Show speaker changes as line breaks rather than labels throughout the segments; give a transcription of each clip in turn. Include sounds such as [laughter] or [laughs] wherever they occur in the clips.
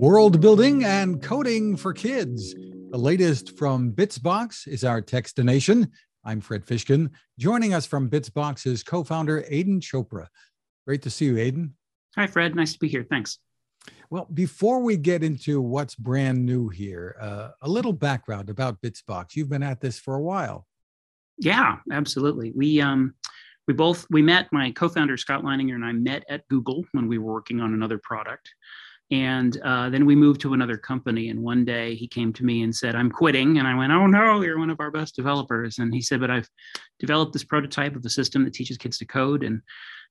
World building and coding for kids. The latest from Bitsbox is our Techstination. I'm Fred Fishkin. Joining us from Bitsbox is co founder Aidan Chopra. Great to see you, Aidan.
Hi, Fred. Nice to be here. Thanks.
Well, before we get into what's brand new here, uh, a little background about Bitsbox. You've been at this for a while.
Yeah, absolutely. We um, we both we met. My co-founder Scott Lininger and I met at Google when we were working on another product, and uh, then we moved to another company. And one day he came to me and said, "I'm quitting." And I went, "Oh no, you're one of our best developers." And he said, "But I've developed this prototype of a system that teaches kids to code and."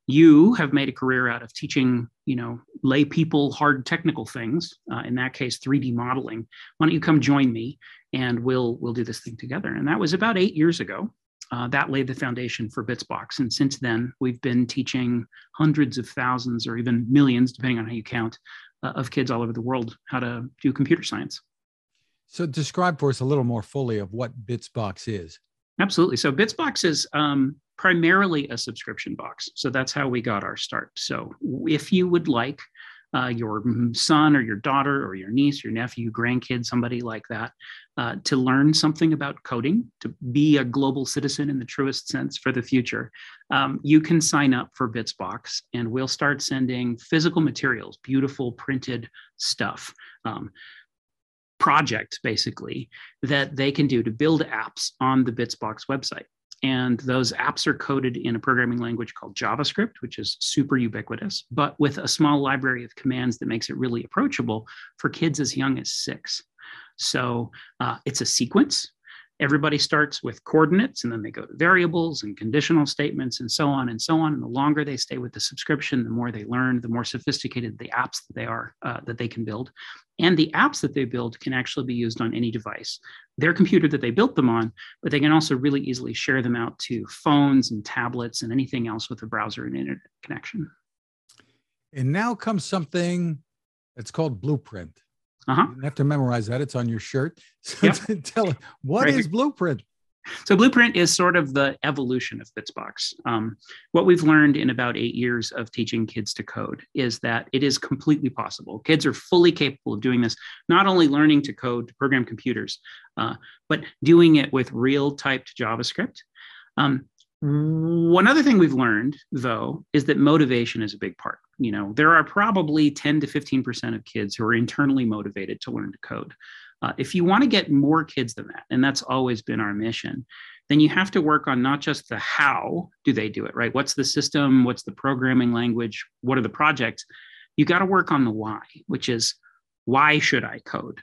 you have made a career out of teaching you know lay people hard technical things uh, in that case 3d modeling why don't you come join me and we'll we'll do this thing together and that was about eight years ago uh, that laid the foundation for bitsbox and since then we've been teaching hundreds of thousands or even millions depending on how you count uh, of kids all over the world how to do computer science
so describe for us a little more fully of what bitsbox is
absolutely so bitsbox is um, primarily a subscription box. So that's how we got our start. So if you would like uh, your son or your daughter or your niece, your nephew, grandkid, somebody like that, uh, to learn something about coding, to be a global citizen in the truest sense for the future, um, you can sign up for Bitsbox and we'll start sending physical materials, beautiful printed stuff. Um, projects basically that they can do to build apps on the Bitsbox website. And those apps are coded in a programming language called JavaScript, which is super ubiquitous, but with a small library of commands that makes it really approachable for kids as young as six. So uh, it's a sequence everybody starts with coordinates and then they go to variables and conditional statements and so on and so on. And the longer they stay with the subscription the more they learn the more sophisticated the apps that they are uh, that they can build. And the apps that they build can actually be used on any device. Their computer that they built them on but they can also really easily share them out to phones and tablets and anything else with a browser and internet connection.
And now comes something that's called blueprint uh-huh. You have to memorize that. It's on your shirt. [laughs] So yep. tell what right. is Blueprint?
So Blueprint is sort of the evolution of Bitsbox. Um, what we've learned in about eight years of teaching kids to code is that it is completely possible. Kids are fully capable of doing this, not only learning to code to program computers, uh, but doing it with real typed JavaScript. Um, one other thing we've learned, though, is that motivation is a big part. You know, there are probably 10 to 15% of kids who are internally motivated to learn to code. Uh, if you want to get more kids than that, and that's always been our mission, then you have to work on not just the how do they do it, right? What's the system? What's the programming language? What are the projects? You got to work on the why, which is why should I code?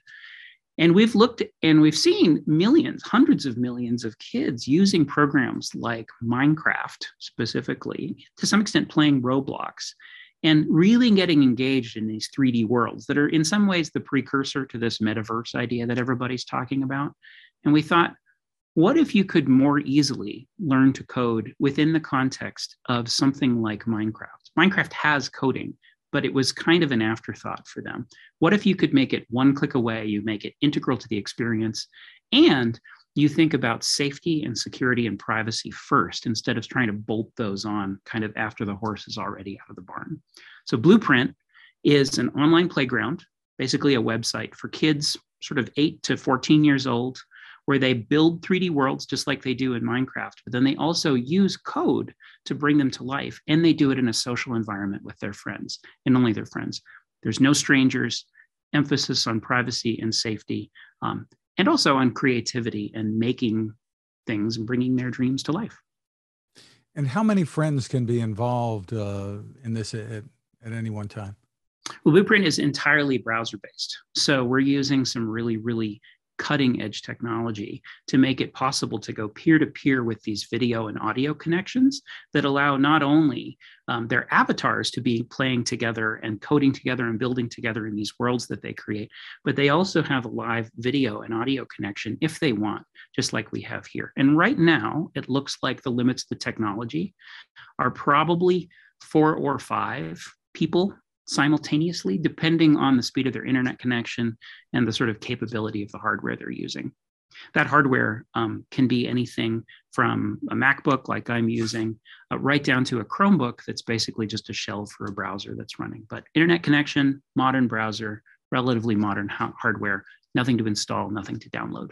And we've looked and we've seen millions, hundreds of millions of kids using programs like Minecraft specifically, to some extent playing Roblox, and really getting engaged in these 3D worlds that are in some ways the precursor to this metaverse idea that everybody's talking about. And we thought, what if you could more easily learn to code within the context of something like Minecraft? Minecraft has coding, but it was kind of an afterthought for them. What if you could make it one click away, you make it integral to the experience, and you think about safety and security and privacy first instead of trying to bolt those on kind of after the horse is already out of the barn. So, Blueprint is an online playground, basically a website for kids sort of 8 to 14 years old where they build 3D worlds just like they do in Minecraft, but then they also use code to bring them to life. And they do it in a social environment with their friends and only their friends. There's no strangers, emphasis on privacy and safety, um, and also on creativity and making things and bringing their dreams to life.
And how many friends can be involved uh, in this at, at any one time?
Well, Blueprint is entirely browser based. So we're using some really, really cutting edge technology to make it possible to go peer to peer with these video and audio connections that allow not only um, their avatars to be playing together and coding together and building together in these worlds that they create, but they also have a live video and audio connection if they want, just like we have here. And right now, it looks like the limits of the technology are probably four or five people simultaneously, depending on the speed of their internet connection and the sort of capability of the hardware they're using. That hardware um, can be anything from a MacBook, like I'm using, uh, right down to a Chromebook that's basically just a shell for a browser that's running. But internet connection, modern browser, relatively modern ha- hardware, nothing to install, nothing to download.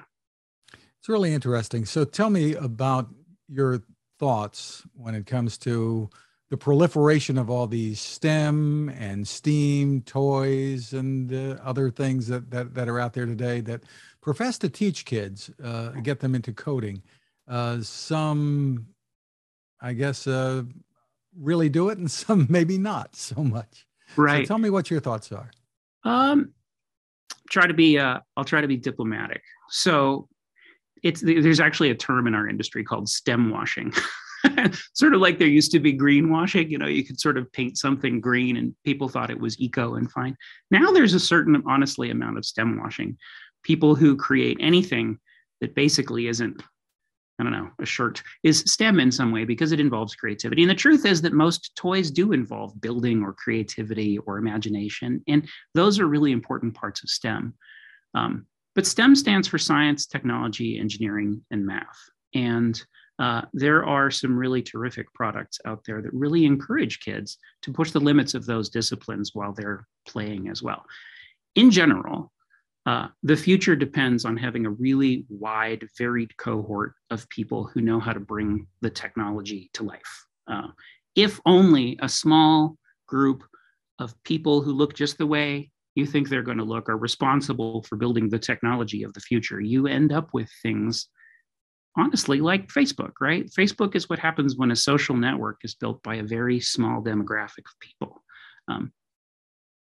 It's really interesting. So tell me about your thoughts when it comes to the proliferation of all these STEM and STEAM toys and uh, other things that, that, that are out there today that profess to teach kids, uh, get them into coding. Uh, some, I guess, uh, really do it, and [laughs] some maybe not so much.
Right.
So tell me what your thoughts are.
Um, try to be. Uh, I'll try to be diplomatic. So, it's there's actually a term in our industry called STEM washing. [laughs] [laughs] sort of like there used to be greenwashing. You know, you could sort of paint something green, and people thought it was eco and fine. Now there's a certain, honestly, amount of STEM washing. People who create anything that basically isn't I don't know, a shirt is STEM in some way because it involves creativity. And the truth is that most toys do involve building or creativity or imagination. And those are really important parts of STEM. Um, but STEM stands for science, technology, engineering, and math. And uh, there are some really terrific products out there that really encourage kids to push the limits of those disciplines while they're playing as well. In general, uh, the future depends on having a really wide, varied cohort of people who know how to bring the technology to life. Uh, if only a small group of people who look just the way you think they're going to look are responsible for building the technology of the future, you end up with things, honestly, like Facebook, right? Facebook is what happens when a social network is built by a very small demographic of people. Um,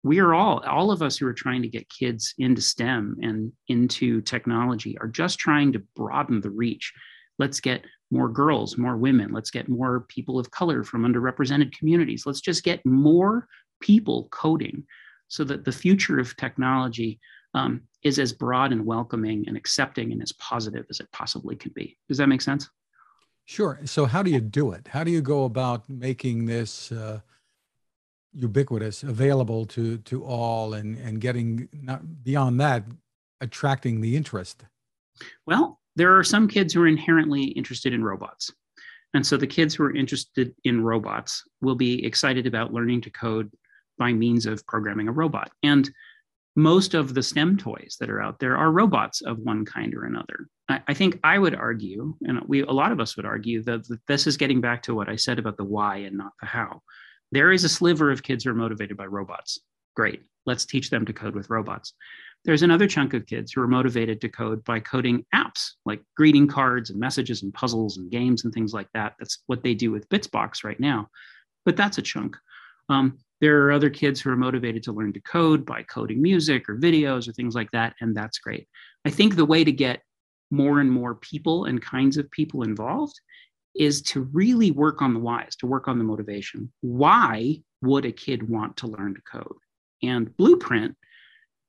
we are all all of us who are trying to get kids into stem and into technology are just trying to broaden the reach let's get more girls more women let's get more people of color from underrepresented communities let's just get more people coding so that the future of technology um, is as broad and welcoming and accepting and as positive as it possibly can be does that make sense
sure so how do you do it how do you go about making this uh ubiquitous, available to to all, and and getting not beyond that, attracting the interest?
Well, there are some kids who are inherently interested in robots. And so the kids who are interested in robots will be excited about learning to code by means of programming a robot. And most of the STEM toys that are out there are robots of one kind or another. I, I think I would argue, and we a lot of us would argue that, that this is getting back to what I said about the why and not the how. There is a sliver of kids who are motivated by robots. Great. Let's teach them to code with robots. There's another chunk of kids who are motivated to code by coding apps like greeting cards and messages and puzzles and games and things like that. That's what they do with Bitsbox right now. But that's a chunk. Um, there are other kids who are motivated to learn to code by coding music or videos or things like that, and that's great. I think the way to get more and more people and kinds of people involved is to really work on the whys, to work on the motivation. Why would a kid want to learn to code? And Blueprint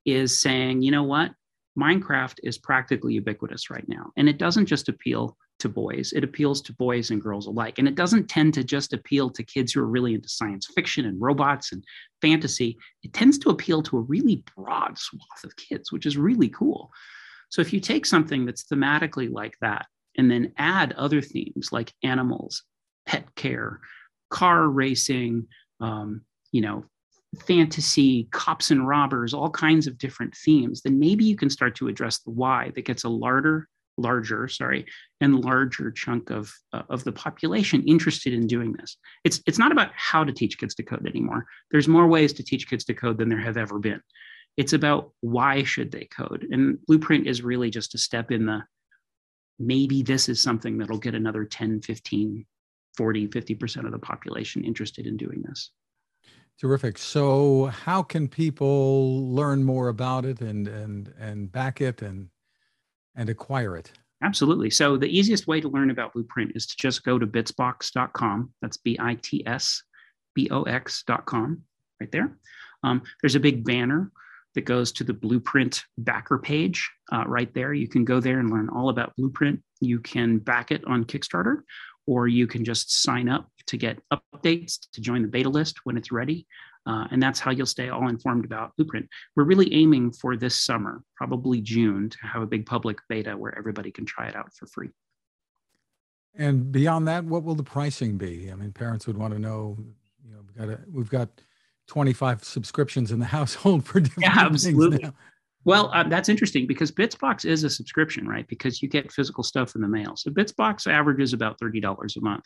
is saying, you know what? Minecraft is practically ubiquitous right now. And it doesn't just appeal to boys, it appeals to boys and girls alike. And it doesn't tend to just appeal to kids who are really into science fiction and robots and fantasy. It tends to appeal to a really broad swath of kids, which is really cool. So if you take something that's thematically like that and then add other themes like animals, pet care, car racing, um, you know, fantasy, cops and robbers, all kinds of different themes, then maybe you can start to address the why that gets a larger, larger, sorry, and larger chunk of uh, of the population interested in doing this. It's it's not about how to teach kids to code anymore. There's more ways to teach kids to code than there have ever been. It's about why should they code, and Blueprint is really just a step in the maybe this is something that'll get another 10, 15, 40, 50% of the population interested in doing this.
Terrific. So how can people learn more about it and and and back it and and acquire it?
Absolutely. So the easiest way to learn about Blueprint is to just go to bitsbox.com. That's B-I-T-S B-O-X.com right there. Um, there's a big banner that goes to the Blueprint backer page uh, right there. You can go there and learn all about Blueprint. You can back it on Kickstarter, or you can just sign up to get updates to join the beta list when it's ready. Uh, and that's how you'll stay all informed about Blueprint. We're really aiming for this summer, probably June, to have a big public beta where everybody can try it out for free.
And beyond that, what will the pricing be? I mean, parents would want to know. You know, we've got a, we've got 25 subscriptions in the [laughs] household for different
yeah, absolutely.
things now.
Well, uh, that's interesting because Bitsbox is a subscription, right? Because you get physical stuff in the mail. So Bitsbox averages about $30 a month.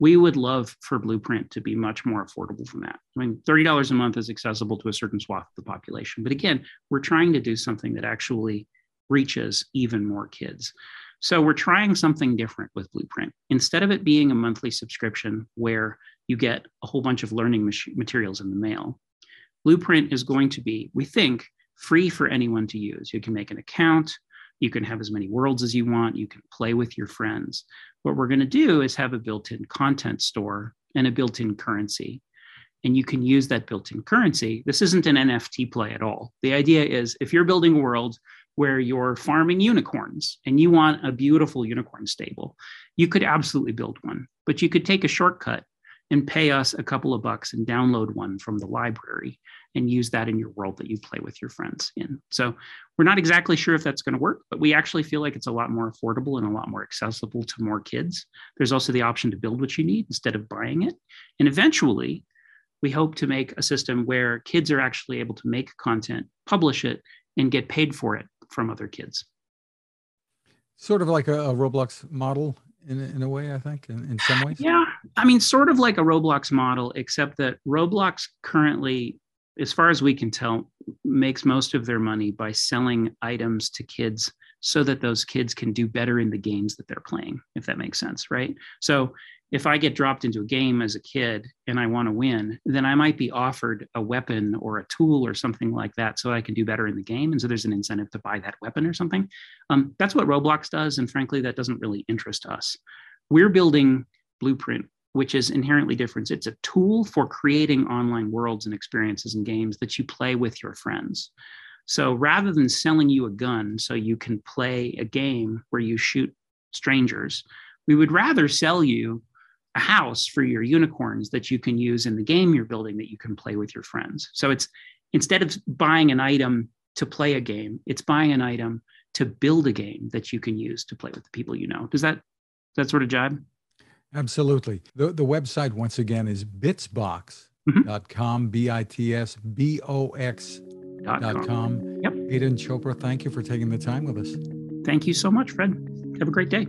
We would love for Blueprint to be much more affordable than that. I mean, $30 a month is accessible to a certain swath of the population. But again, we're trying to do something that actually reaches even more kids. So we're trying something different with Blueprint. Instead of it being a monthly subscription where you get a whole bunch of learning materials in the mail, Blueprint is going to be, we think, free for anyone to use. You can make an account, you can have as many worlds as you want, you can play with your friends. What we're going to do is have a built in content store and a built in currency. And you can use that built in currency. This isn't an NFT play at all. The idea is if you're building a world where you're farming unicorns and you want a beautiful unicorn stable, you could absolutely build one, but you could take a shortcut and pay us a couple of bucks and download one from the library and use that in your world that you play with your friends in. So we're not exactly sure if that's going to work, but we actually feel like it's a lot more affordable and a lot more accessible to more kids. There's also the option to build what you need instead of buying it. And eventually, we hope to make a system where kids are actually able to make content, publish it, and get paid for it from other kids.
Sort of like a, a Roblox model in, in a way, I think, in, in some ways.
Yeah. I mean, sort of like a Roblox model, except that Roblox currently as far as we can tell, makes most of their money by selling items to kids so that those kids can do better in the games that they're playing, if that makes sense, right? So if I get dropped into a game as a kid and I want to win, then I might be offered a weapon or a tool or something like that so I can do better in the game. And so there's an incentive to buy that weapon or something. Um, that's what Roblox does. And frankly, that doesn't really interest us. We're building Blueprint which is inherently different. It's a tool for creating online worlds and experiences and games that you play with your friends. So rather than selling you a gun so you can play a game where you shoot strangers, we would rather sell you a house for your unicorns that you can use in the game you're building that you can play with your friends. So it's instead of buying an item to play a game, it's buying an item to build a game that you can use to play with the people you know. Does that does that sort of jibe?
Absolutely. The, the website, once again, is bitsbox.com, mm-hmm. B I T S B O X dot com.
Yep.
Aidan Chopra, thank you for taking the time with us.
Thank you so much, Fred. Have a great day.